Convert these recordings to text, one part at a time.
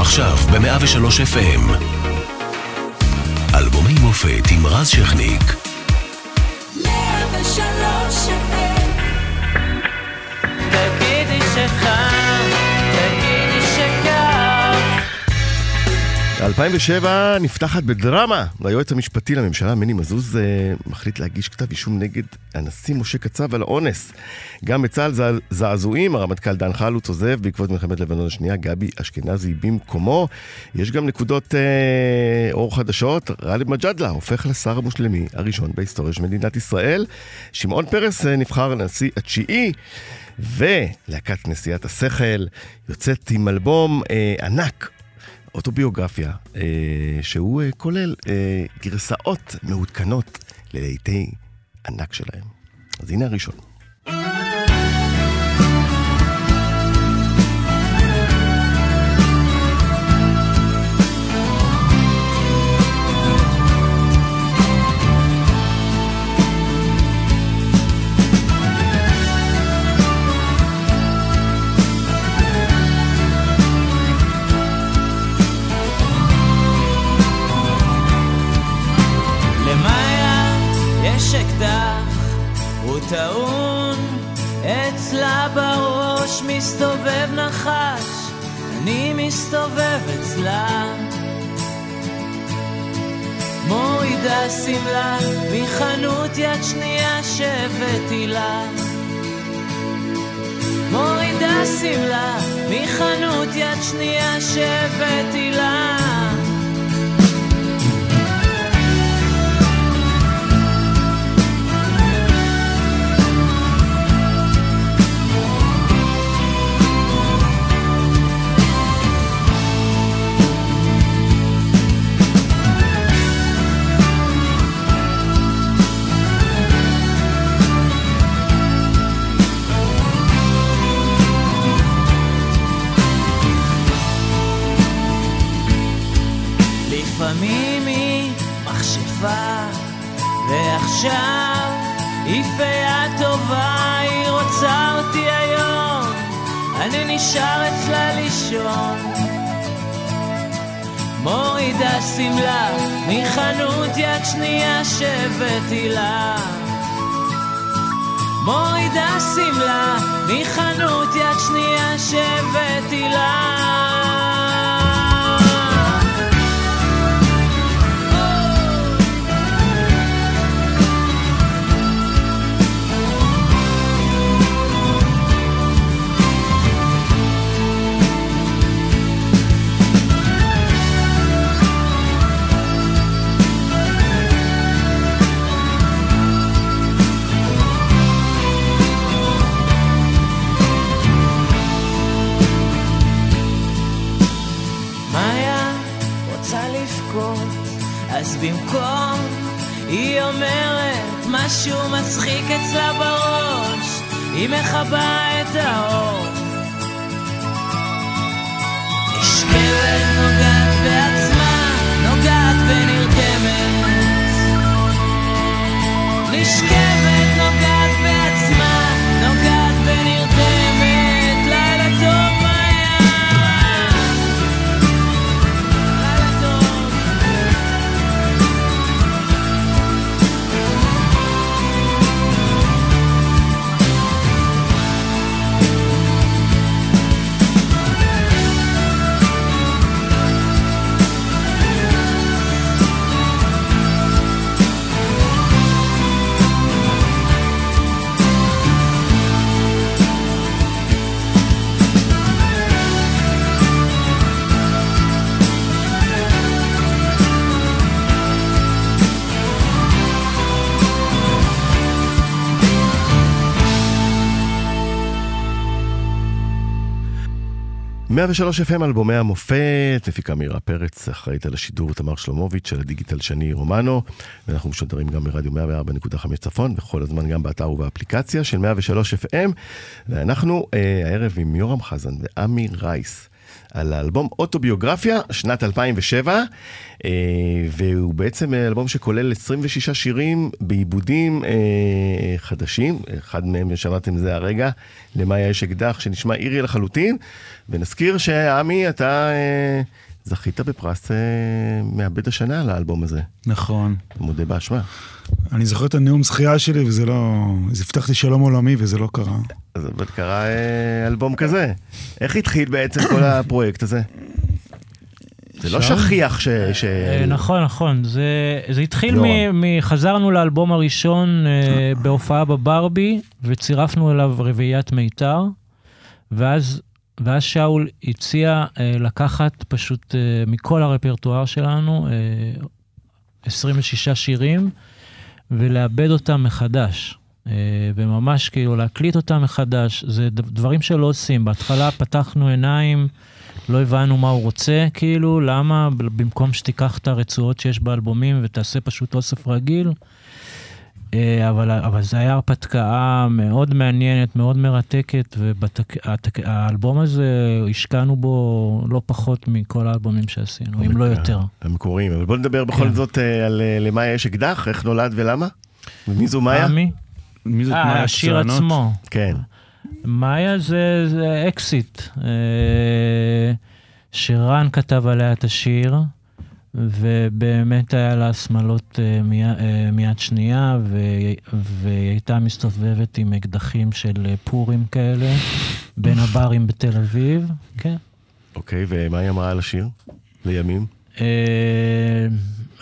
עכשיו ב-103 FM. אלבומי מופת עם רז שכניק. 103 FM תגידי שחם, 2007 נפתחת בדרמה. היועץ המשפטי לממשלה, מני מזוז, אה, מחליט להגיש כתב אישום נגד הנשיא משה קצב על אונס. גם בצה"ל זע- זעזועים, הרמטכ"ל דן חלוץ עוזב בעקבות מלחמת לבנון השנייה, גבי אשכנזי במקומו. יש גם נקודות אה, אור חדשות, גאלב מג'אדלה הופך לשר המושלמי הראשון בהיסטוריה של מדינת ישראל. שמעון פרס אה, נבחר לנשיא התשיעי. ולהקת נשיאת השכל יוצאת עם אלבום אה, ענק, אוטוביוגרפיה, אה, שהוא אה, כולל אה, גרסאות מעודכנות ללהיטי ענק שלהם. אז הנה הראשון. נחש, אני מסתובב אצלה. מורידה שמלה מחנות יד שנייה שהבאתי לה. מורידה שמלה מחנות יד שנייה שהבאתי לה. ועכשיו היא פיה טובה, היא רוצה אותי היום, אני נשאר אצלה לישון. מורידה שמלה מחנות יד שנייה שהבאתי לה. מורידה שמלה מחנות יד שנייה שהבאתי לה. היא אומרת משהו מצחיק אצלה בראש, היא מכבה את האור. נשכבת, נוגעת בעצמה, 103 FM, אלבומי המופת, מפיקה מירה פרץ, אחראית על השידור תמר שלומוביץ', על הדיגיטל שני רומנו, ואנחנו משודרים גם ברדיו 104.5 צפון, וכל הזמן גם באתר ובאפליקציה של 103 FM, ואנחנו אה, הערב עם יורם חזן ועמי רייס. על האלבום אוטוביוגרפיה, שנת 2007, אה, והוא בעצם אלבום שכולל 26 שירים בעיבודים אה, חדשים, אחד מהם שמעתם זה הרגע, למאיה יש אקדח, שנשמע אירי לחלוטין, ונזכיר שעמי, אתה... זכית בפרס אה, מעבד השנה על האלבום הזה. נכון. מודה באשמה. אני זוכר את הנאום זכייה שלי, וזה לא... אז הבטחתי שלום עולמי, וזה לא קרה. אז אבל קרה אה, אלבום כזה. איך התחיל בעצם כל הפרויקט הזה? זה לא? שכיח ש... ש... אה, נכון, נכון. זה, זה התחיל יורם. מ... חזרנו לאלבום הראשון בהופעה בברבי, וצירפנו אליו רביעיית מיתר, ואז, ואז שאול הציע אה, לקחת פשוט אה, מכל הרפרטואר שלנו אה, 26 שירים, ולעבד אותם מחדש. אה, וממש כאילו להקליט אותם מחדש, זה דברים שלא עושים. בהתחלה פתחנו עיניים, לא הבנו מה הוא רוצה, כאילו, למה במקום שתיקח את הרצועות שיש באלבומים ותעשה פשוט אוסף רגיל. אה, אבל, אבל זה היה הרפתקה מאוד מעניינת, מאוד מרתקת, והאלבום הזה, השקענו בו לא פחות מכל האלבומים שעשינו, אם לא יותר. המקוריים. אבל בוא נדבר בכל כן. זאת אה, על אה, למאיה יש אקדח, איך נולד ולמה? ומי זו מאיה? עמי? מי זאת אה, מאיה? השיר? עצמו. כן. מאיה זה, זה אקסיט, אה, שרן כתב עליה את השיר, ובאמת היה לה שמלות אה, אה, מיד שנייה, והיא הייתה מסתובבת עם אקדחים של אה, פורים כאלה, בין הברים בתל אביב, כן. אוקיי, ומה היא אמרה על השיר? לימים?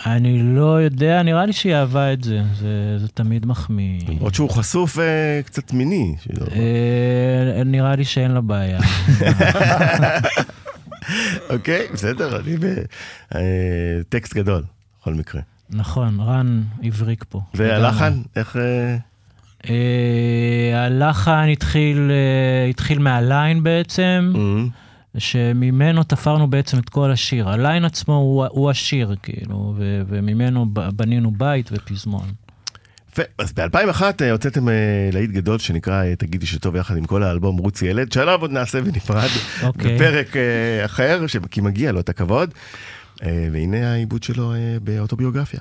אני לא יודע, נראה לי שהיא אהבה את זה, זה, זה תמיד מחמיא. למרות שהוא חשוף אה, קצת מיני. אה, נראה לי שאין לה בעיה. אוקיי, בסדר, אני בטקסט גדול, בכל מקרה. נכון, רן הבריק פה. והלחן, איך... אה, אה, הלחן התחיל, אה, התחיל מהליין בעצם, אמ, שממנו תפרנו בעצם את כל השיר. הליין עצמו הוא, הוא השיר, כאילו, וממנו בנינו בית ופזמון. יפה, אז ב-2001 הוצאתם אה, להיט גדול שנקרא אה, תגידי שטוב יחד עם כל האלבום רוץ ילד, שעליו עוד נעשה בנפרד, אוקיי. בפרק אה, אחר, כי מגיע לו את הכבוד. אה, והנה העיבוד שלו אה, באוטוביוגרפיה.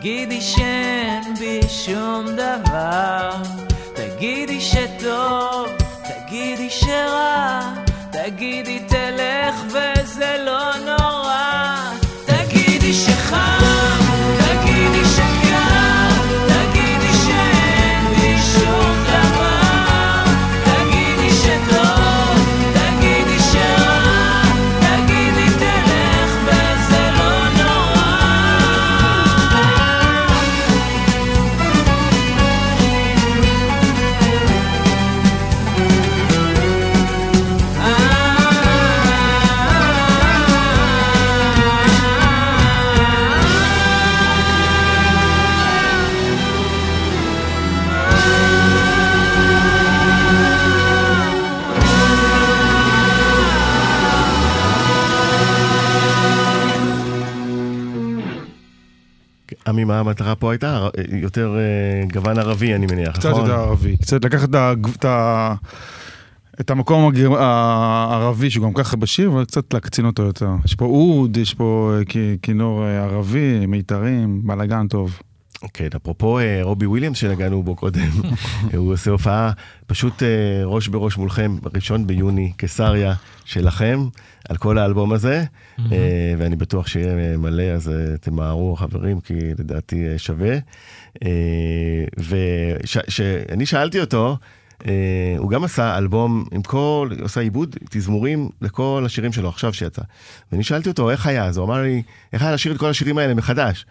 תגידי שאין בי שום דבר, תגידי שטוב, תגידי שרע, תגידי תלך ו... עמי, מה המטרה פה הייתה? יותר אה, גוון ערבי, אני מניח, קצת נכון? יותר ערבי, קצת לקחת את ה- את המקום הגר- הערבי שהוא גם ככה בשיר, אבל קצת להקצין אותו יותר. יש פה אוד, יש פה אה, כינור אה, ערבי, מיתרים, בלאגן טוב. כן, אפרופו אה, רובי וויליאמס שנגענו בו קודם, הוא עושה הופעה פשוט אה, ראש בראש מולכם, ראשון ביוני, קיסריה שלכם, על כל האלבום הזה, אה, ואני בטוח שיהיה מלא, אז תמהרו חברים, כי לדעתי שווה. וכשאני שאלתי אותו, הוא גם עשה אלבום עם כל, עשה עיבוד, תזמורים לכל השירים שלו עכשיו שיצא. ואני שאלתי אותו איך היה, אז הוא אמר לי, איך היה לשיר את כל השירים האלה מחדש?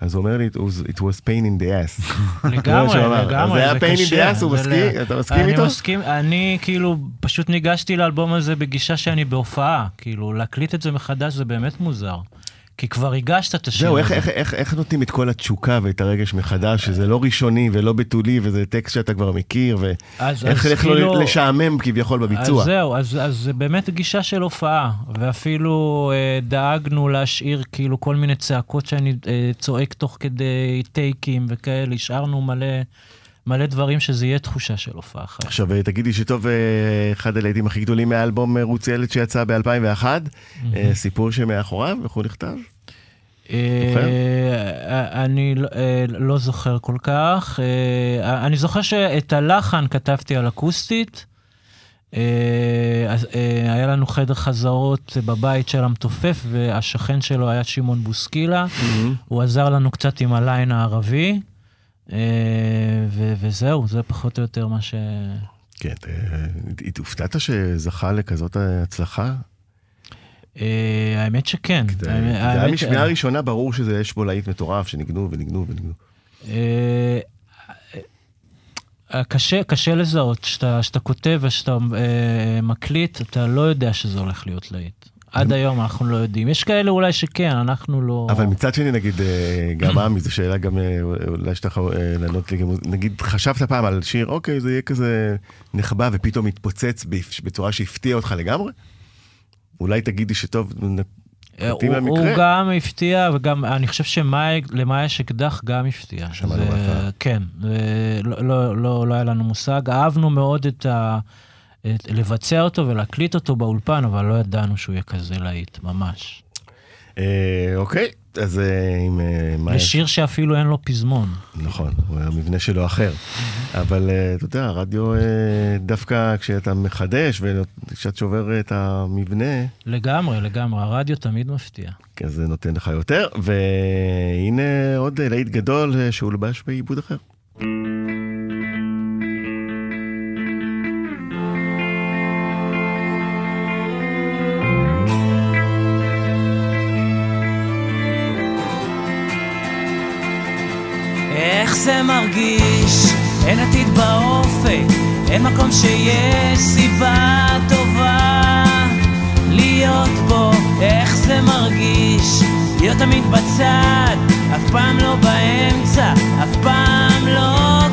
אז הוא אומר לי, it was, it was pain in the ass. לגמרי. לגמרי, אז זה היה pain in the קשה. ass, הוא זה מסכים? אתה מסכים אני איתו? מסכים, אני כאילו פשוט ניגשתי לאלבום הזה בגישה שאני בהופעה, כאילו להקליט את זה מחדש זה באמת מוזר. כי כבר הגשת את השיר זהו, איך. איך, איך, איך נותנים את כל התשוקה ואת הרגש מחדש, שזה לא ראשוני ולא בתולי, וזה טקסט שאתה כבר מכיר, ואיך לא כאילו- לשעמם כביכול בביצוע. אז זהו, אז, אז זה באמת גישה של הופעה, ואפילו אה, דאגנו להשאיר כאילו כל מיני צעקות שאני אה, צועק תוך כדי טייקים וכאלה, השארנו מלא, מלא דברים שזה יהיה תחושה של הופעה אחת. עכשיו אה, תגידי שטוב, אה, אחד הלהיטים הכי גדולים מהאלבום אה, רוץ ילד שיצא ב-2001, סיפור שמאחוריו, איך הוא נכתב? אני לא- לא זוכר כל כך. אני זוכר שאת הלחן כתבתי על אקוסטית. היה לנו חדר חזרות בבית של המתופף, והשכן שלו היה שמעון בוסקילה. הוא עזר לנו קצת עם הליין הערבי, ו- וזהו, זה פחות או יותר מה ש... כן, אה, הופתעת שזכה לכזאת הצלחה? אה, האמת שכן. האמת- משמיעה ראשונה, ברור שזה יש בו להיט מטורף, שניגנו וניגנו וניגנו. אה, אה, קשה, קשה לזהות, כשאתה, כותב ושאתה אה, מקליט, אתה לא יודע שזה הולך להיות להיט. עד היום אנחנו לא יודעים. יש כאלה אולי שכן, אנחנו לא... אבל מצד שני, נגיד, אה, גם עמי, זו שאלה גם, אה, אולי שאתה יכול אה, לענות לי, נגיד, חשבת פעם על שיר, אוקיי, זה יהיה כזה נחבא ופתאום יתפוצץ בצורה שהפתיע אותך לגמרי? אולי תגידי שטוב, מתאים הוא, הוא למקרה? גם הפתיע, וגם, אני חושב שלמה יש אקדח גם הפתיע. שמענו בהתחלה. כן, לא, לא, לא, לא היה לנו מושג. אהבנו מאוד את ה... לבצע אותו ולהקליט אותו באולפן, אבל לא ידענו שהוא יהיה כזה להיט, ממש. אה, אוקיי, אז אה, עם אה, יש? לשיר שאפילו אין לו פזמון. נכון, הוא- המבנה שלו אחר. אבל אה, אתה יודע, הרדיו אה, דווקא כשאתה מחדש וכשאת שובר את המבנה, לגמרי, לגמרי, הרדיו תמיד מפתיע. אז זה נותן לך יותר. והנה עוד אה, להיט גדול אה, שהולבש בעיבוד אחר. איך זה מרגיש? אין עתיד באופק, אין מקום שיש סיבה טובה להיות בו. איך זה מרגיש? להיות תמיד בצד, אף פעם לא באמצע, אף פעם לא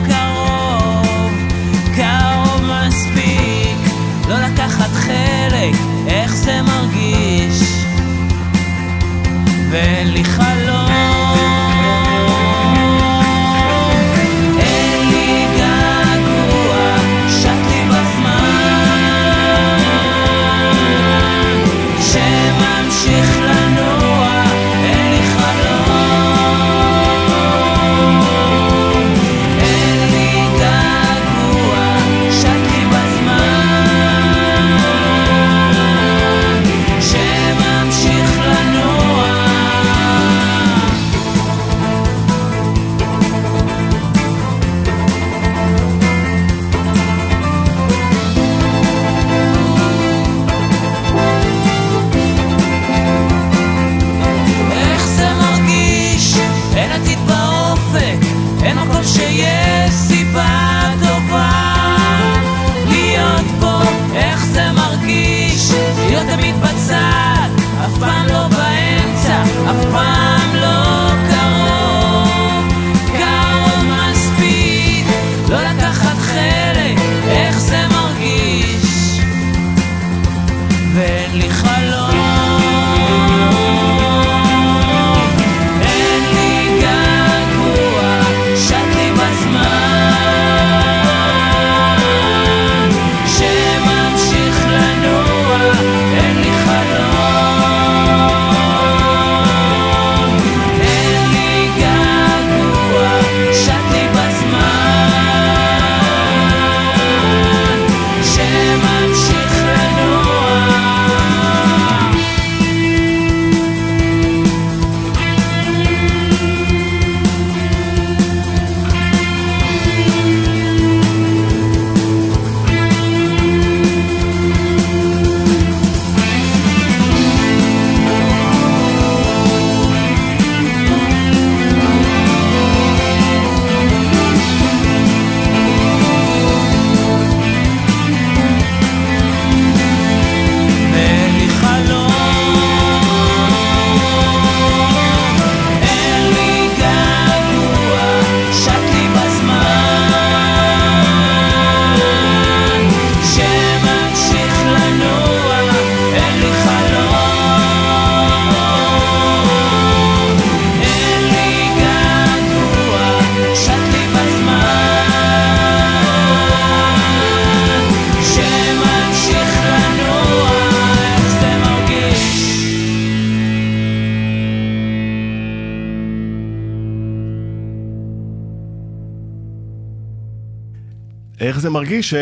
זה מרגיש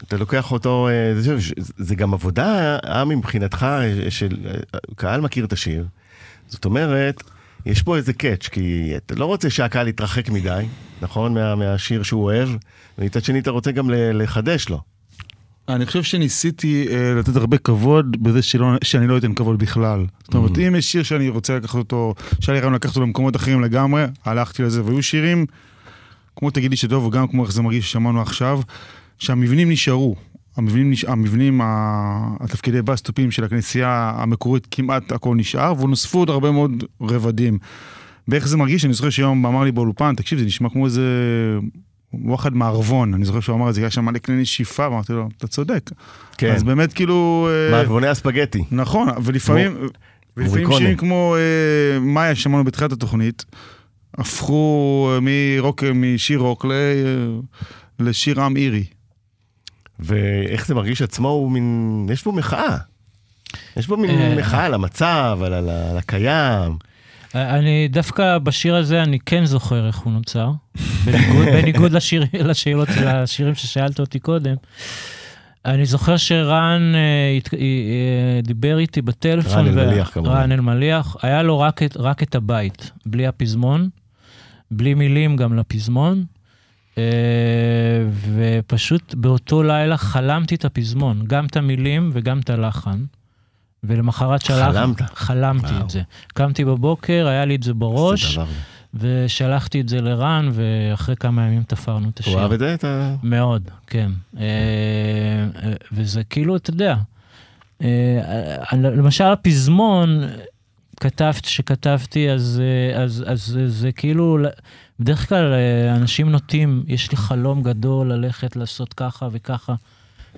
שאתה לוקח אותו, אה, זה, זה, גם עבודה, אה, מבחינתך, אה, של... קהל מכיר את השיר. זאת אומרת, יש פה איזה קאץ', כי אתה לא רוצה שהקהל יתרחק מדי, נכון? מה, מהשיר שהוא אוהב, ומצד שני אתה רוצה גם לחדש לו. אני חושב שניסיתי אה, לתת הרבה כבוד בזה שלא, שאני לא אתן כבוד בכלל. זאת אומרת, Mm. אם יש שיר שאני רוצה לקחת אותו, שהיה לי רעיון לקחת אותו למקומות אחרים לגמרי, הלכתי לזה, והיו שירים, כמו תגידי שטוב, וגם כמו איך זה מרגיש ששמענו עכשיו, שהמבנים נשארו. המבנים, נש... המבנים, ה- התפקידי בסטופים של הכנסייה המקורית, כמעט הכל נשאר, ונוספו עוד הרבה מאוד רבדים. באיך זה מרגיש, אני זוכר שיום אמר לי באולפן, תקשיב, זה נשמע כמו איזה וואחד מערבון, אני זוכר שהוא אמר את זה, היה שם מלא כלי נשיפה, ואמרתי לו, אתה צודק. כן, אז באמת כאילו... אה, מערבוני הספגטי. נכון, ולפעמים, ולפעמים. שירים כמו אה, מאיה שמענו בתחילת התוכנית, הפכו אה, מרוק, משיר רוק ל, אה, לשיר עם אירי. ואיך זה מרגיש עצמו, הוא מין... יש בו מחאה. יש בו מין אה. מחאה על המצב, על, על, על הקיים. אני דווקא בשיר הזה, אני כן זוכר איך הוא נוצר. בניגוד, בניגוד לשיר, לשאלות, לשירים ששאלת אותי קודם. אני זוכר שרן אה, אה, אה, דיבר איתי בטלפון. רן אלמליח, כמובן. רן אלמליח, היה לו רק את, רק את הבית, בלי הפזמון, בלי מילים גם לפזמון. אה, ופשוט באותו לילה חלמתי את הפזמון, גם את המילים וגם את הלחן. ולמחרת שלחתי, חלמת? חלמתי וואו. את זה. קמתי בבוקר, היה לי את זה בראש, זה. ושלחתי את זה לרן, ואחרי כמה ימים תפרנו את השיר. הוא אהב את זה? את ה... מאוד, כן. אה, אה, וזה כאילו, אתה יודע, למשל הפזמון, כתבת, שכתבתי, אז, אה, אז, אז זה כאילו, בדרך כלל אה, אנשים נוטים, יש לי חלום גדול ללכת לעשות ככה וככה,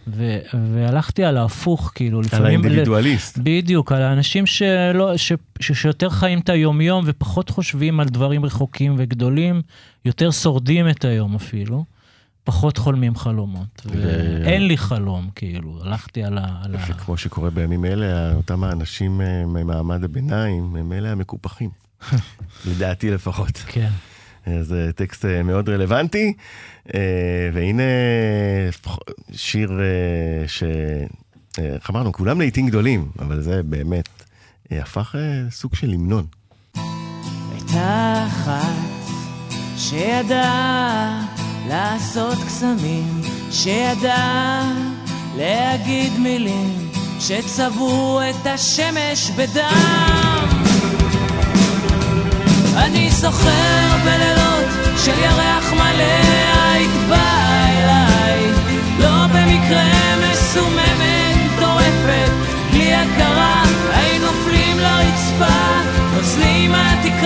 ו, והלכתי על ההפוך, כאילו, על לפעמים... האינדיבידואליסט. בדיוק, על האנשים שלא, ש, ש, שיותר חיים את היומיום ופחות חושבים על דברים רחוקים וגדולים, יותר שורדים את היום אפילו, פחות חולמים חלומות. ו- ואין לי חלום, כאילו, הלכתי על ה... על ה... וכמו שקורה בימים אלה, אותם האנשים אה, ממעמד הביניים, הם אלה המקופחים. לדעתי לפחות. כן. זה טקסט אה, מאוד רלוונטי, אה, והנה שיר אה, ש... אה, איך אמרנו, כולם לעיתים גדולים, אבל זה באמת אה, הפך אה, סוג של המנון. הייתה אחת שידעה לעשות קסמים, שידעה להגיד מילים שצבעו את השמש בדם. אני זוכר בלילות של ירח מלא היית באה אליי, לא במקרה מסוממת, טורפת בלי הכרה היינו נופלים לרצפה, נוזלים מהתקרה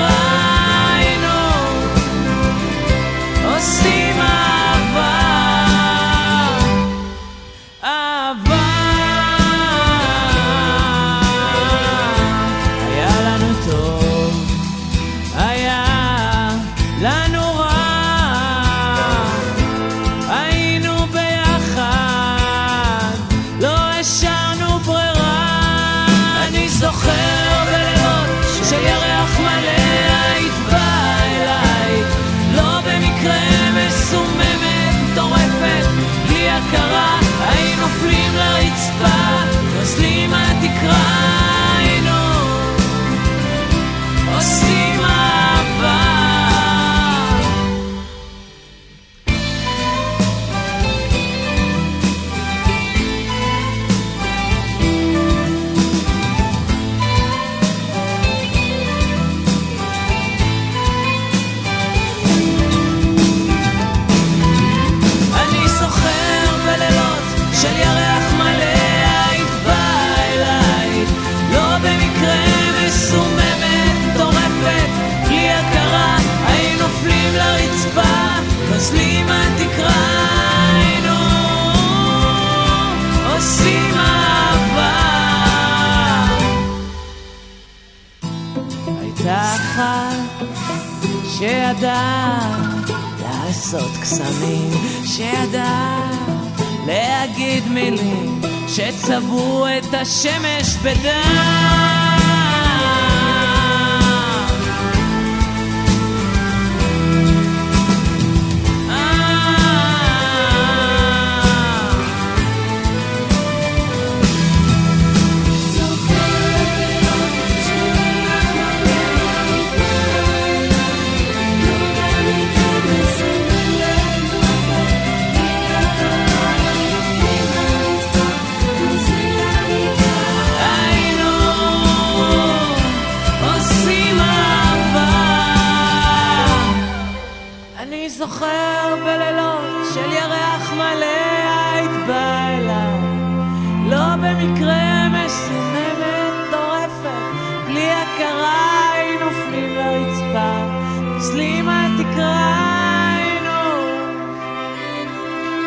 לעשות קסמים, שידעה להגיד מילים שצבעו את השמש בדם. זוכר בלילות של ירח מלא היית באה אליי, לא במקרה מסוממת, טורפת, בלי הכרה היינו נופלים לרצפה, נוזלים מהתקרה היינו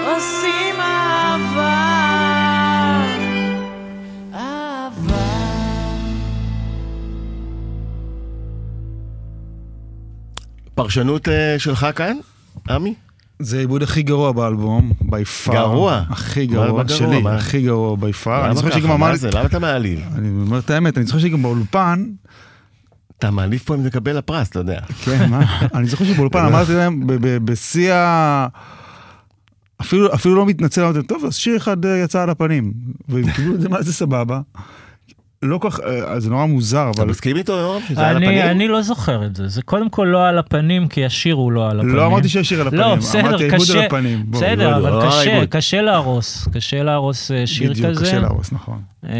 עושים. אהבה. פרשנות אה, שלך כאן, עמי? זה העיבוד הכי גרוע באלבום, בי פאר. גרוע? הכי גרוע? שלי? הכי גרוע בי פאר. אני למה ככה? מה זה? למה אתה מעליב? אני אומר את האמת, אני זוכר שגם באולפן, אתה מעליב פה אם תקבל לפרס, אתה יודע. כן, מה? אני זוכר שבאולפן אמרתי להם, בשיא ה... אפילו, אפילו לא מתנצל, אמרתי להם, טוב, אז שיר אחד אה, יצא על הפנים. והם קיבלו את זה, מה זה סבבה. לא כל כך, אה, זה נורא מוזר, אתה אבל מסכים איתו, יורם? שזה על אני, הפנים? אני לא זוכר את זה, זה קודם כל לא על הפנים, כי השיר הוא לא על הפנים. לא אמרתי שהשיר על הפנים, לא, בסדר, אמרתי העיבוד קשה, על הפנים. בסדר, אבל לא קשה. קשה להרוס, קשה להרוס אה, שיר בדיוק, כזה. קשה להרוס, נכון. אה,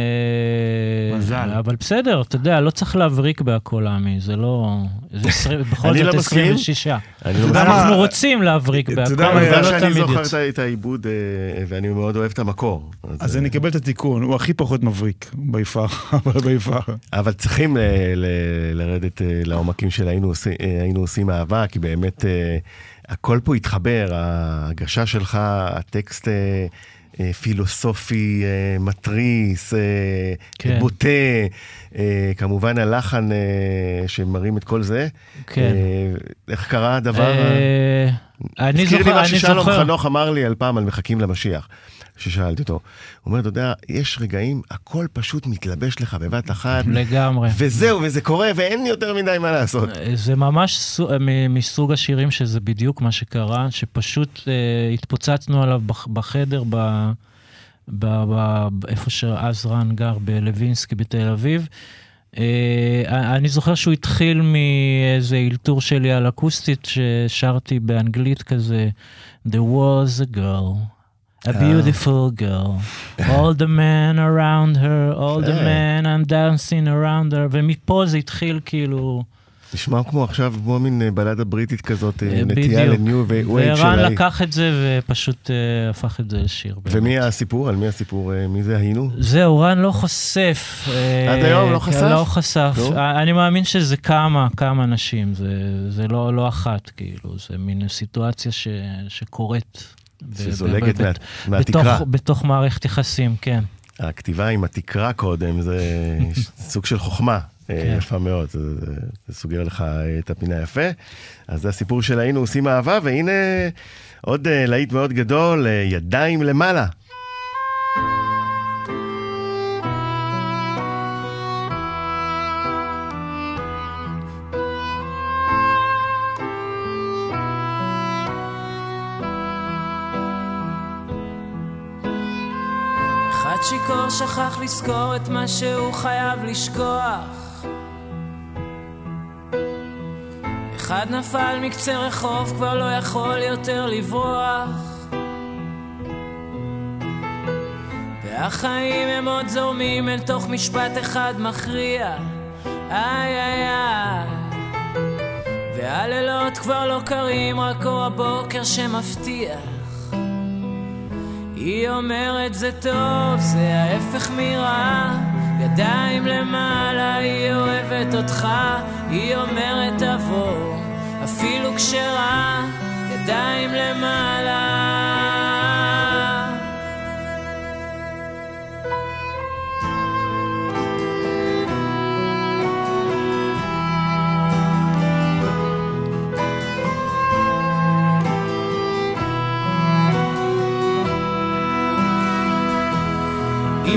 מזל. אבל בסדר, אתה יודע, לא צריך להבריק בהכל, עמי, זה לא... זה בכל אני זאת לא מסכים. 26. אני לא יודע מסכים. מה- אנחנו רוצים להבריק אתה בהכל, יודע מה, אבל לא שאני תמיד זוכר יוצא. את- את העיבוד, אה, ואני מאוד אוהב את המקור. אז אה, אני אקבל את התיקון, הוא הכי פחות מבריק, בי פאר, אבל צריכים אה, לרדת אה, לעומקים של היינו עושים- אה, אהבה, כי באמת אה, הכל פה התחבר, ההגשה שלך, הטקסט אה, אה, פילוסופי, אה, מתריס, אה, כן. בוטה, אה, כמובן הלחן אה, שמרים את כל זה. כן. אה, איך קרה הדבר? אה, אני הזכיר לי זוכר, מה אני ששלום זוכר. חנוך אמר לי על פעם על מחכים למשיח, ששאלתי אותו. הוא אומר, אתה יודע, יש רגעים, הכל פשוט מתלבש לך בבת אחת, לגמרי. וזהו, וזה קורה, ואין יותר מדי מה לעשות. זה ממש סו- מ- מסוג השירים שזה בדיוק מה שקרה, שפשוט אה, התפוצצנו עליו בח- בחדר, ב, ב, ב, ב, איפה שאז רן גר, בלווינסקי בתל אביב. אה, אני זוכר שהוא התחיל מאיזה אלתור שלי על אקוסטית ששרתי באנגלית כזה, There was a girl. A beautiful girl, all the men around her, all the כן. men I'm dancing around her, ומפה זה התחיל כאילו, נשמע כמו עכשיו, כמו מין אה, בלדה בריטית כזאת, אה, אה, נטייה. ל new wave וערן שלה. לקח את זה ופשוט אה, הפך את זה לשיר. ומי הסיפור? על מי הסיפור? אה, מי זה היינו? זהו, רן לא חושף. אה, עד היום לא חשף? לא חשף. אה, אני מאמין שזה כמה, כמה נשים, זה, זה לא, לא אחת, כאילו, זה מין סיטואציה ש, שקורית. שזולגת מה- מהתקרה. בתוך, בתוך מערכת יחסים, כן. הכתיבה עם התקרה קודם זה סוג של חוכמה. אה, כן. יפה מאוד, זה, זה, זה סוגר לך את הפינה יפה. אז זה הסיפור של היינו עושים אהבה, והנה עוד אה, להיט מאוד גדול, אה, ידיים למעלה. שיכור שכח לזכור את מה שהוא חייב לשכוח. אחד נפל מקצה רחוב, כבר לא יכול יותר לברוח. והחיים הם עוד זורמים אל תוך משפט אחד מכריע. איי איי איי. והלילות כבר לא קרים, רק אור הבוקר שמבטיח. היא אומרת זה טוב, זה ההפך מרע. ידיים למעלה, היא אוהבת אותך. היא אומרת תבוא, אפילו כשרע. ידיים למעלה.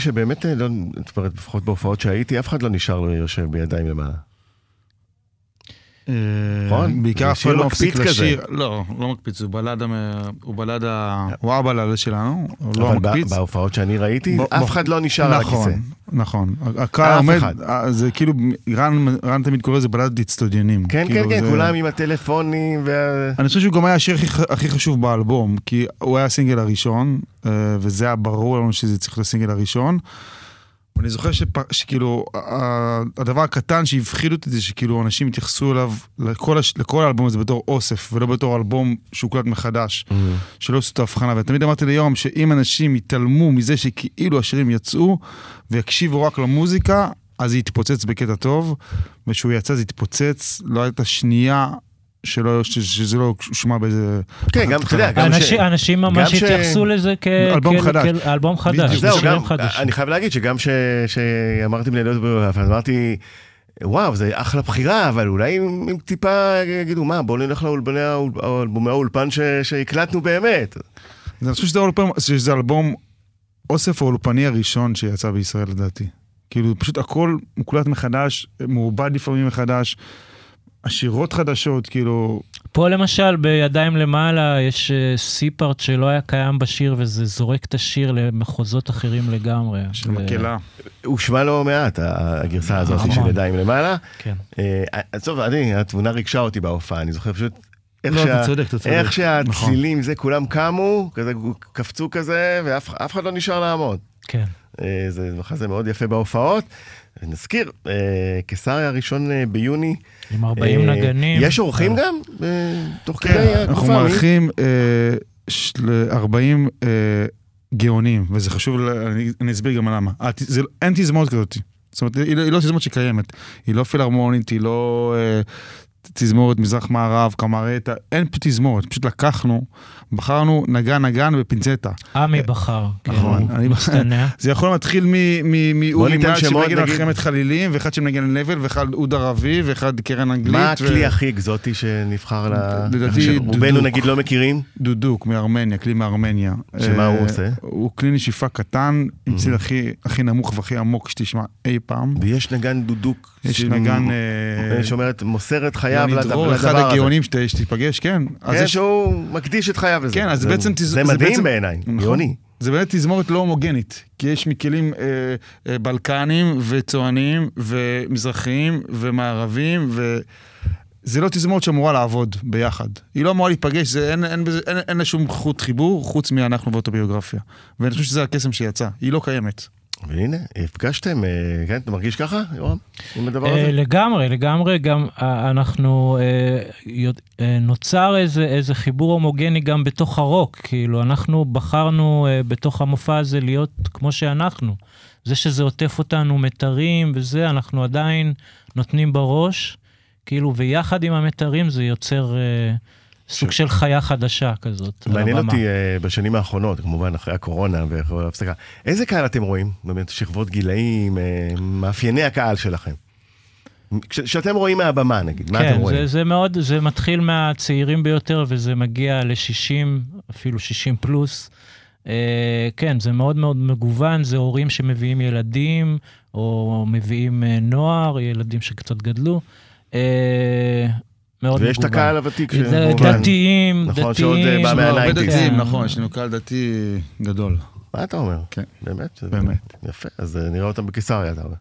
שבאמת, אה, לא, לפחות בהופעות שהייתי, אף אחד לא נשאר לו יושב בידיים למעלה. אה, נכון? בעיקר אף אחד שיר לא מפסיק. לשיר. לא, לא מקפיץ, הוא בלדה, הוא בלדה, הוא הבלדה שלנו, הוא לא אבל מקפיץ. בהופעות שאני ראיתי, אף אחד לא נשאר על נכון, הכיסא. נכון. הקהל עומד. אה, זה כאילו, רן תמיד קורא לזה בלדת אצטדיונים. כן, כן, כאילו, כן, זה- כולם עם הטלפונים. אני חושב שהוא גם היה השיר הכי, חשוב באלבום, כי הוא היה הסינגל הראשון, אה, וזה היה ברור לנו שזה צריך להיות הסינגל הראשון. ואני זוכר שפ, שכאילו, הדבר הקטן שהפחיד אותי זה שכאילו אנשים התייחסו אליו, לכל, הש, לכל האלבום הזה בתור אוסף, ולא בתור אלבום שהוקלט מחדש, שלא עשו את ההבחנה. ותמיד אמרתי ליורם שאם אנשים יתעלמו מזה שכאילו השירים יצאו, ויקשיבו רק למוזיקה, אז זה יתפוצץ בקטע טוב, וכשהוא יצא זה יתפוצץ, לא הייתה שנייה שלא, ש, שזה לא הושמע באיזה... כן, גם, אתה יודע, גם ש... אנשים, אנשים ממש גם ש- התייחסו לזה כ... אלבום כאל- חדש. כאל אלבום חדש. זהו, גם, חדשים. אני חייב להגיד שגם ש- שאמרתי מנהלות ביוגרפיה, אז אמרתי, וואו, זה אחלה בחירה, אבל אולי אם אם טיפה יגידו, מה, בואו נלך לאולפני האול- אלבומי האולפן ש- שהקלטנו באמת. אני חושב שזה אלבום, שזה אלבום אוסף האולפני הראשון שיצא בישראל לדעתי. כאילו פשוט הכל מוקלט מחדש, מעובד לפעמים מחדש, השירות חדשות, כאילו, פה למשל, בידיים למעלה, יש סי-פארט שלא היה קיים בשיר, וזה זורק את השיר למחוזות אחרים לגמרי. של ו- מקהלה. הושמע לא מעט, הגרסה הזאת נכון. של ידיים למעלה. כן. אה, אז טוב, אני, התמונה ריגשה אותי בהופעה, אני זוכר פשוט... איך לא, שה- אתה צודק, אתה צודק. איך נכון. שהצלילים, זה, כולם קמו, כזה קפצו כזה, ואף אף אחד לא נשאר לעמוד. כן. אה, זה מחזה מאוד יפה בהופעות. נזכיר, אה, קיסריה הראשון אה, ביוני. עם 40 אה, נגנים. יש אורחים גם? אה, תוך כדי כן, אנחנו התקופה? מי? מארחים אה, 40 אה, גאונים, וזה חשוב, אני- אני אסביר גם למה. אה, זה- אין תזמורת כזאת. זאת אומרת, היא לא- היא לא תזמורת שקיימת. היא לא פילהרמונית, היא לא אה, תזמורת מזרח מערב, קמרטה, אין תזמורת, פשוט לקחנו, בחרנו נגן נגן בפינצטה. עמי בחר. כן, נכון, הוא אני- מצטנע. זה יכול להתחיל מאורי שמות, שמנגן על. חמת חלילים, ואחד שמנגן על נבל, ואחד אוד ערבי, ואחד קרן אנגלית. מה הכלי הכי אקזוטי שנבחר ל... לדעתי, דודוק. נגיד לא מכירים? דודוק מארמניה, כלי מארמניה. שמה אה, הוא עושה? הוא כלי נשיפה קטן, עם ציל הכי, הכי נמוך והכי עמוק שתשמע אי פעם. ויש נגן דודוק. יש נגן... אה, שאומרת, מוסר את חייו לדבר אחד הזה. הגאונים שת- שתיפגש, כן. אז כן, שהוא מקדיש את חייו לזה. כן, אז זה- בעצם זה מדהים בעיניי, נכון. יוני. זה באמת תזמורת לא הומוגנית, כי יש מכלים אה, אה, בלקנים וצוענים ומזרחיים ומערבים ו... זה לא תזמורת שאמורה לעבוד ביחד. היא לא אמורה להיפגש, זה, אין, אין, אין, אין לה שום חוט חיבור חוץ מאנחנו באוטוביוגרפיה. ואני חושב שזה הקסם שיצא, היא לא קיימת. והנה, הפגשתם, אה, כן, אתה מרגיש ככה, יורם? עם הדבר אה, הזה? לגמרי, לגמרי, גם אה, אנחנו, נוצר איזה, איזה חיבור הומוגני גם בתוך הרוק, כאילו, אנחנו בחרנו בתוך המופע הזה להיות כמו שאנחנו. זה שזה עוטף אותנו מיתרים וזה, אנחנו עדיין נותנים בראש, כאילו, ויחד עם המיתרים זה יוצר אה, סוג של חיה חדשה כזאת. מעניין. אותי אה, בשנים האחרונות, כמובן אחרי הקורונה ואחרי ההפסקה, איזה קהל אתם רואים? באמת, שכבות גילאים, אה, מאפייני הקהל שלכם. כש- כשאתם רואים מהבמה נגיד, מה כן, אתם רואים? זה, זה מאוד, זה מתחיל מהצעירים ביותר וזה מגיע ל-60, אפילו 60 פלוס. אה, כן, זה מאוד מאוד מגוון, זה הורים שמביאים ילדים, או מביאים אה, נוער, ילדים שקצת גדלו. אה, מאוד ויש את מגוון. הקהל הוותיק, זה שכמובן- דתיים, נכון, דתיים. שעוד, אה, בא מהניינטיז. דתיים, כן. נכון, יש לנו קהל דתי גדול. מה אתה אומר? כן. באמת? באמת. יפה, אז אה, נראה אותם בקיסריה, אתה אומר.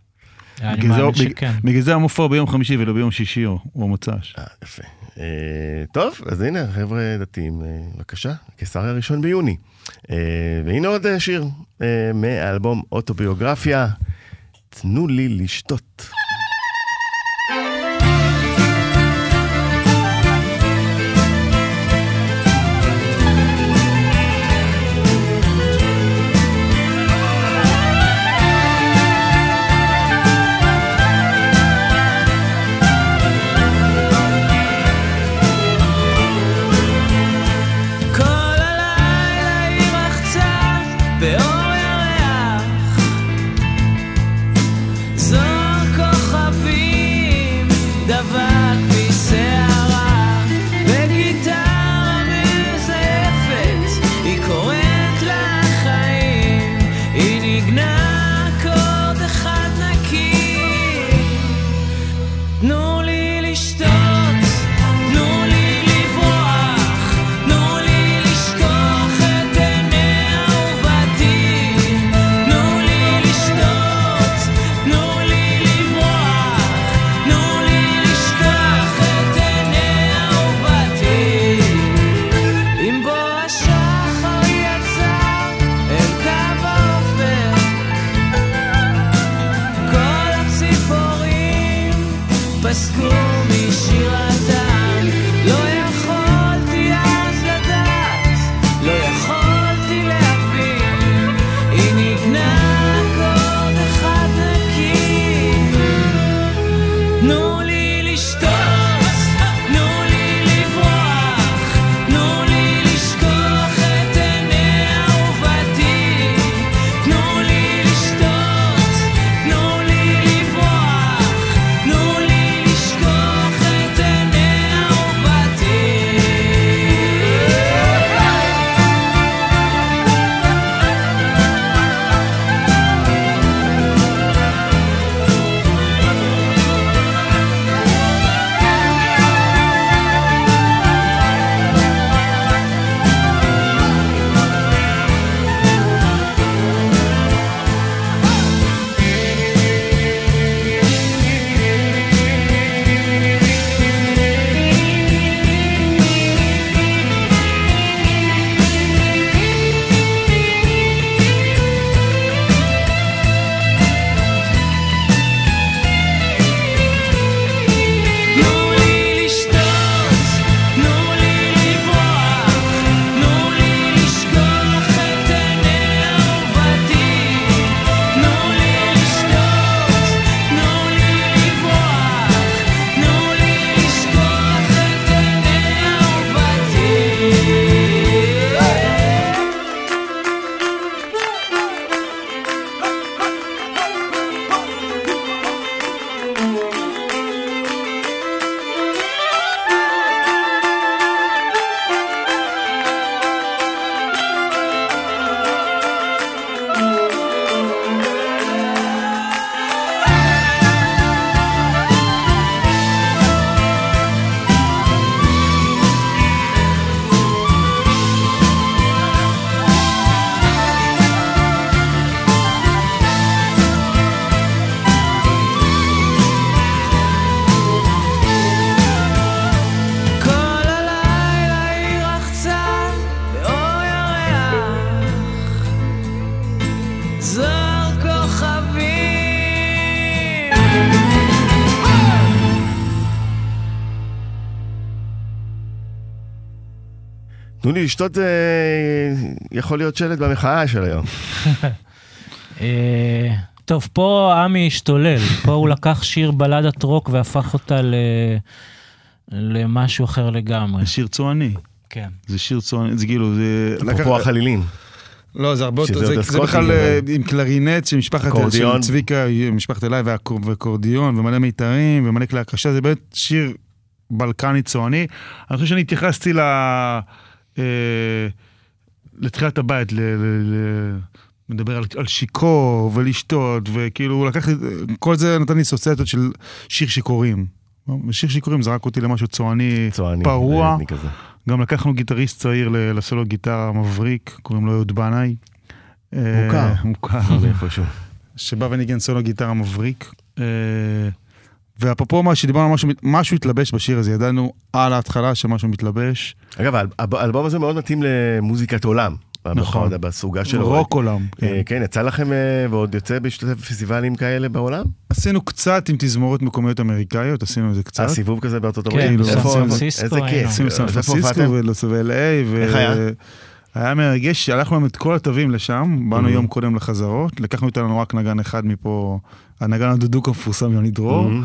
אני בגלל זה- מאמין שכן. בגלל זה המופע ביום חמישי ולא ביום שישי או או מוצ"ש. אה, יפה. אה, טוב, אז הנה, חבר'ה דתיים, אה, בבקשה, קיסריה ראשון ביוני. אה, והנה עוד אה, שיר אה, מהאלבום אוטוביוגרפיה, תנו לי לשתות. לשתות, זה יכול להיות שלט במחאה של היום. אה, טוב, פה עמי השתולל. פה הוא לקח שיר בלדת רוק והפך אותה ל... למשהו אחר לגמרי. שיר צועני. כן. זה שיר צועני, זה כאילו, זה... אפרופו החלילים. לא, זה הרבה יותר, זה, בכלל אה, עם קלרינט של משפחת. של צביקה, משפחת אליי ואקורדיון ומלא מיתרים ומלא כלי הקשה, זה באמת שיר בלקני צועני. אני חושב שאני התייחסתי ל... אה, לתחילת הבית, ל... ל, ל מדבר על, על שיכור ולשתות, וכאילו הוא לקח לי, כל זה נתן לי אסוציאציות של שיר שיכורים. שיר שיכורים זרק אותי למשהו צועני, צועני. פרוע. גם לקחנו גיטריסט צעיר לסולו גיטרה מבריק, קוראים לו אהוד בנאי. מוכר. אה, מוכר. שבא וניגן סולו גיטרה מבריק. ואפרופו מה שדיברנו, על משהו, משהו התלבש בשיר הזה, ידענו על ההתחלה שמשהו מתלבש. אגב, האל- האלבום הזה מאוד מתאים למוזיקת עולם. נכון. בסוגה שלו. רוק עולם. אה, כן. כן, יצא לכם, אה, ועוד יוצא בהשתתף בפסטיבלים כאלה בעולם? עשינו קצת עם תזמורות מקומיות אמריקאיות, עשינו איזה קצת. היה סיבוב כזה בארצות כן, הברית? בסן איפה- פרנסיסקו איזה. כיף. עשינו סן פרנסיסקו? ול-LA. איך היה? היה מרגש, שלחנו להם את כל התווים לשם, באנו Mhm. יום קודם לחזרות, לקחנו איתנו רק נגן אחד מפה, הנגן הדודוק המפורסם יוני דרור, מהמם.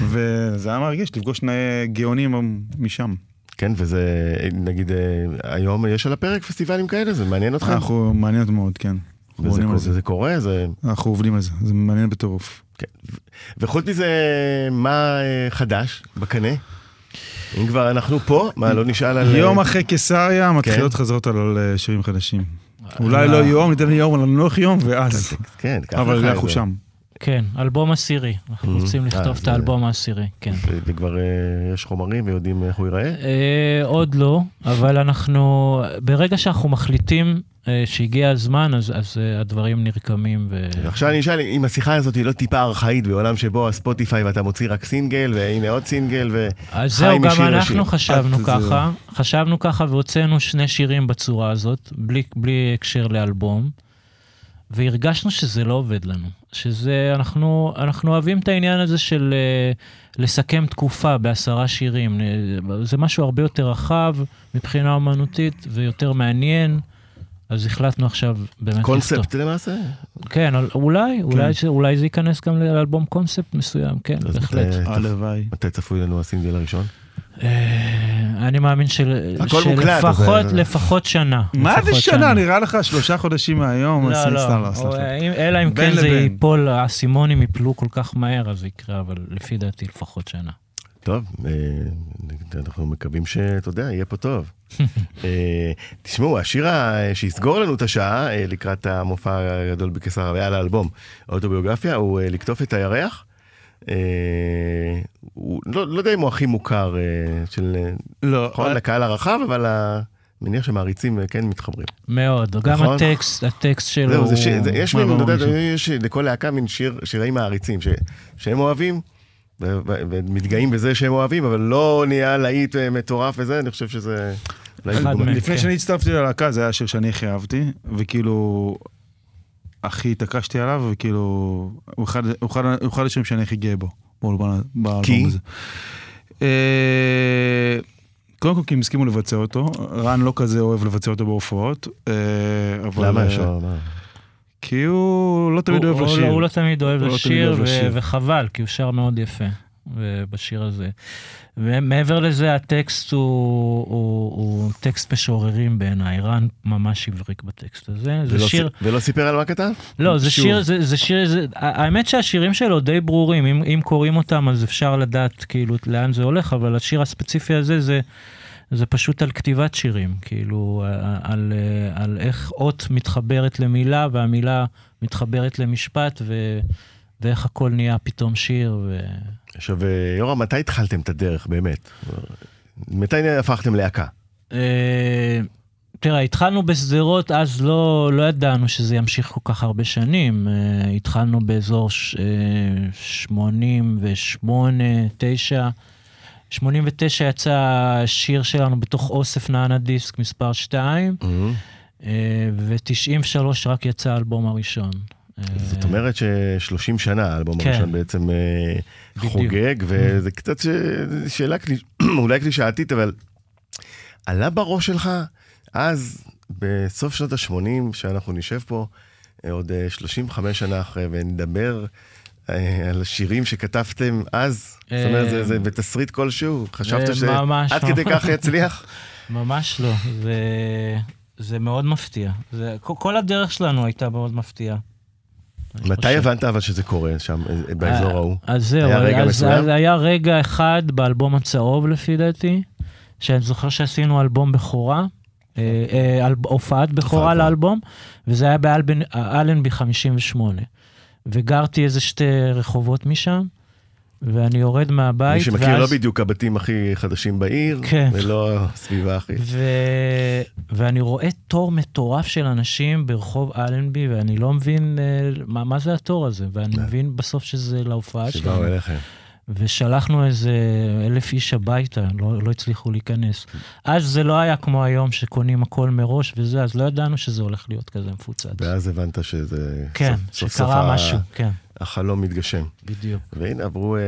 וזה היה מרגש לפגוש נאה גאונים משם. כן, וזה, נגיד, אה, היום יש על הפרק פסטיבלים כאלה? זה מעניין אותך? אנחנו, מעניין מאוד, כן. וזה על זה. זה קורה? זה... אנחנו עובדים על זה, זה מעניין בטירוף. וחוץ מזה, מה אה, חדש בקנה? אם כבר אנחנו פה, מה, לא נשאל על... יום אה, אחרי קיסריה מתחילות חזרות על שירים חדשים. אולי לא יום, ניתן לי יום, אבל ננוח יום, ואז. כן, ככה אבל אנחנו. שם. כן, אלבום עשירי. אנחנו Mhm. רוצים אה, לכתוב את זה- האלבום העשירי, כן. וכבר אה, יש חומרים ויודעים איך הוא ייראה? אה, עוד לא, אבל אנחנו, ברגע שאנחנו מחליטים אה, שהגיע הזמן, אז, אז אה, הדברים נרקמים. ו... עכשיו אני אשאל אם השיחה הזאת היא לא טיפה ארכאית בעולם שבו הספוטיפיי ואתה מוציא רק סינגל, והנה עוד סינגל, ו... אז חי זהו, גם משיר לשיר. אנחנו חשבנו את- ככה, חשבנו ככה והוצאנו שני שירים בצורה הזאת, בלי, בלי הקשר לאלבום, והרגשנו שזה לא עובד לנו. שזה, אנחנו, אנחנו אוהבים את העניין הזה של אה, לסכם תקופה בעשרה שירים. אה, זה משהו הרבה יותר רחב מבחינה אומנותית ויותר מעניין. אז החלטנו עכשיו באמת. קונספט למעשה? כן, אול- אולי, אולי, ש- אולי זה ייכנס גם לאלבום קונספט מסוים, כן, בהחלט. הלוואי. מתי צפוי לנו הסינגל הראשון? אה, אני מאמין של- הכל מוקלט, שלפחות לפחות שנה. מה זה שנה? נראה לך שלושה חודשים מהיום? לא, לא, סתם, או, סתם. אם- אלא אם כן זה. ייפול, האסימונים ייפלו כל כך מהר, אז זה יקרה, אבל לפי דעתי לפחות שנה. טוב, אה, אנחנו מקווים שאתה יודע, יהיה פה טוב. אה, תשמעו, השיר שיסגור לנו את השעה לקראת המופע הגדול בקיסר היה לאלבום, האוטוביוגרפיה, הוא לקטוף את הירח. אה, הוא, לא, לא יודע אם הוא הכי מוכר אה, של, אה, לא, נכון, לקהל הרחב, אבל ה- מניח שמעריצים כן מתחברים. מאוד, גם נכון. הטקסט, הטקסט שלו זהו, הוא... זה שיר, זה, יש מין, אתה יודע, יש לכל להקה מין שיר, שירי מעריצים, ש, שהם אוהבים, ומתגאים בזה שהם אוהבים, אבל לא נהיה להיט מטורף וזה, אני חושב שזה... לפני כן. שאני הצטרפתי ללהקה זה היה שיר שאני הכי אהבתי, וכאילו הכי התעקשתי עליו, וכאילו הוא אחד- הוא אחד הוא אחד השירים שאני הכי גאה בו, באלבום כי? הזה. אה, קודם כל כי הם הסכימו לבצע אותו, רן לא כזה אוהב לבצע אותו בהופעות, אה, אבל... למה אה, יש לו... כי הוא לא תמיד אוהב לא- לשיר. הוא לא תמיד אוהב לא לשיר. וחבל, כי הוא שר מאוד יפה בשיר הזה. ומעבר לזה, הטקסט הוא, הוא, הוא טקסט משוררים בעיניי, רן ממש הבריק בטקסט הזה. זה ולא שיר, ולא סיפר על מה כתב? לא, זה שוב. שיר, זה, זה שיר, זה, האמת שהשירים שלו די ברורים, אם, אם קוראים אותם אז אפשר לדעת כאילו לאן זה הולך, אבל השיר הספציפי הזה זה, זה פשוט על כתיבת שירים, כאילו על, על איך אות מתחברת למילה והמילה מתחברת למשפט ו, ואיך הכל נהיה פתאום שיר. ו... עכשיו, אה, יורם, מתי התחלתם את הדרך, באמת? מתי הפכתם להקה? אה, תראה, התחלנו בשדרות, אז לא, לא ידענו שזה ימשיך כל כך הרבה שנים. אה, התחלנו באזור ש, אה, 88, 9. 89 יצא השיר שלנו בתוך אוסף נענה דיסק מספר 2, ו-93 רק יצא האלבום הראשון. אה, זאת אומרת ש-30 שנה האלבום כן. הראשון בעצם אה, בדיוק. חוגג, וזה קצת ש- שאלה אולי קלישאתית, אבל עלה בראש שלך אז, בסוף שנות ה-80, שאנחנו נשב פה אה, עוד אה, 35 שנה אחרי, ונדבר אה, על השירים שכתבתם אז? זאת אומרת, זה- זה בתסריט כלשהו? חשבת שעד לא. כדי כך יצליח? ממש לא, זה, זה מאוד מפתיע. זה, כל הדרך שלנו הייתה מאוד מפתיעה. מתי. הבנת אבל שזה קורה שם, אה, באזור אה, ההוא? אז זהו, היה רגע אז, מסוים? היה רגע אחד באלבום הצהוב לפי דעתי, שאני זוכר שעשינו אלבום בכורה, אה, הופעת בכורה. לאלבום, וזה היה באלנבי 58. וגרתי איזה שתי רחובות משם, ואני יורד מהבית, מי שמכיר לא ואז- בדיוק הבתים הכי חדשים בעיר, כן. ולא הסביבה הכי... ו... ואני רואה תור מטורף של אנשים ברחוב אלנבי, ואני לא מבין אה, מה, מה זה התור הזה, ואני מבין בסוף שזה להופעה שבאו שלנו. אליכם. ושלחנו איזה אלף איש הביתה, לא, לא הצליחו להיכנס. אז זה לא היה כמו היום שקונים הכל מראש וזה, אז לא ידענו שזה הולך להיות כזה מפוצץ. ואז הבנת שזה... כן, סוף- שקרה סוף ה- משהו, כן, החלום מתגשם. בדיוק. והנה עברו... אה,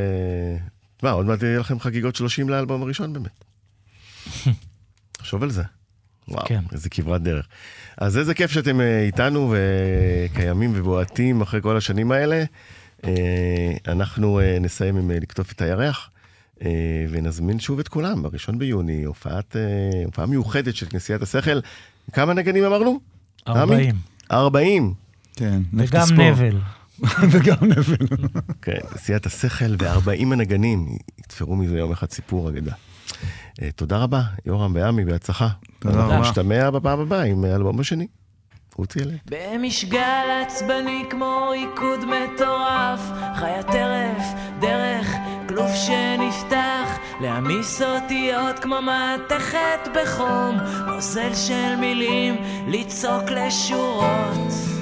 מה, עוד מעט יהיה לכם חגיגות 30 לאלבום הראשון באמת. חשוב על זה. וואו, כן. איזה כברת דרך. אז איזה כיף שאתם אה, איתנו וקיימים ובועטים אחרי כל השנים האלה. אה, אנחנו אה, נסיים עם אה, לקטוף את הירח, ונזמין שוב את כולם, בראשון ביוני, הופעת, הופעה מיוחדת של כנסיית השכל. כמה נגנים אמרנו? עמי? 40. 40. כן, וגם. נבל. וגם נבל. כן, נשיאת השכל ו-40 הנגנים יתפרו מזה יום אחד סיפור אגדה. תודה רבה, יורם ועמי, בהצלחה. תודה רבה. נשתמע בפעם הבאה עם האלבום השני. רוצי אליי. במשגל עצבני כמו ריקוד מטורף, חיה טרף, דרך, כלוף שנפתח, להעמיס אותיות כמו מתכת בחום, נוזל של מילים, לצעוק לשורות.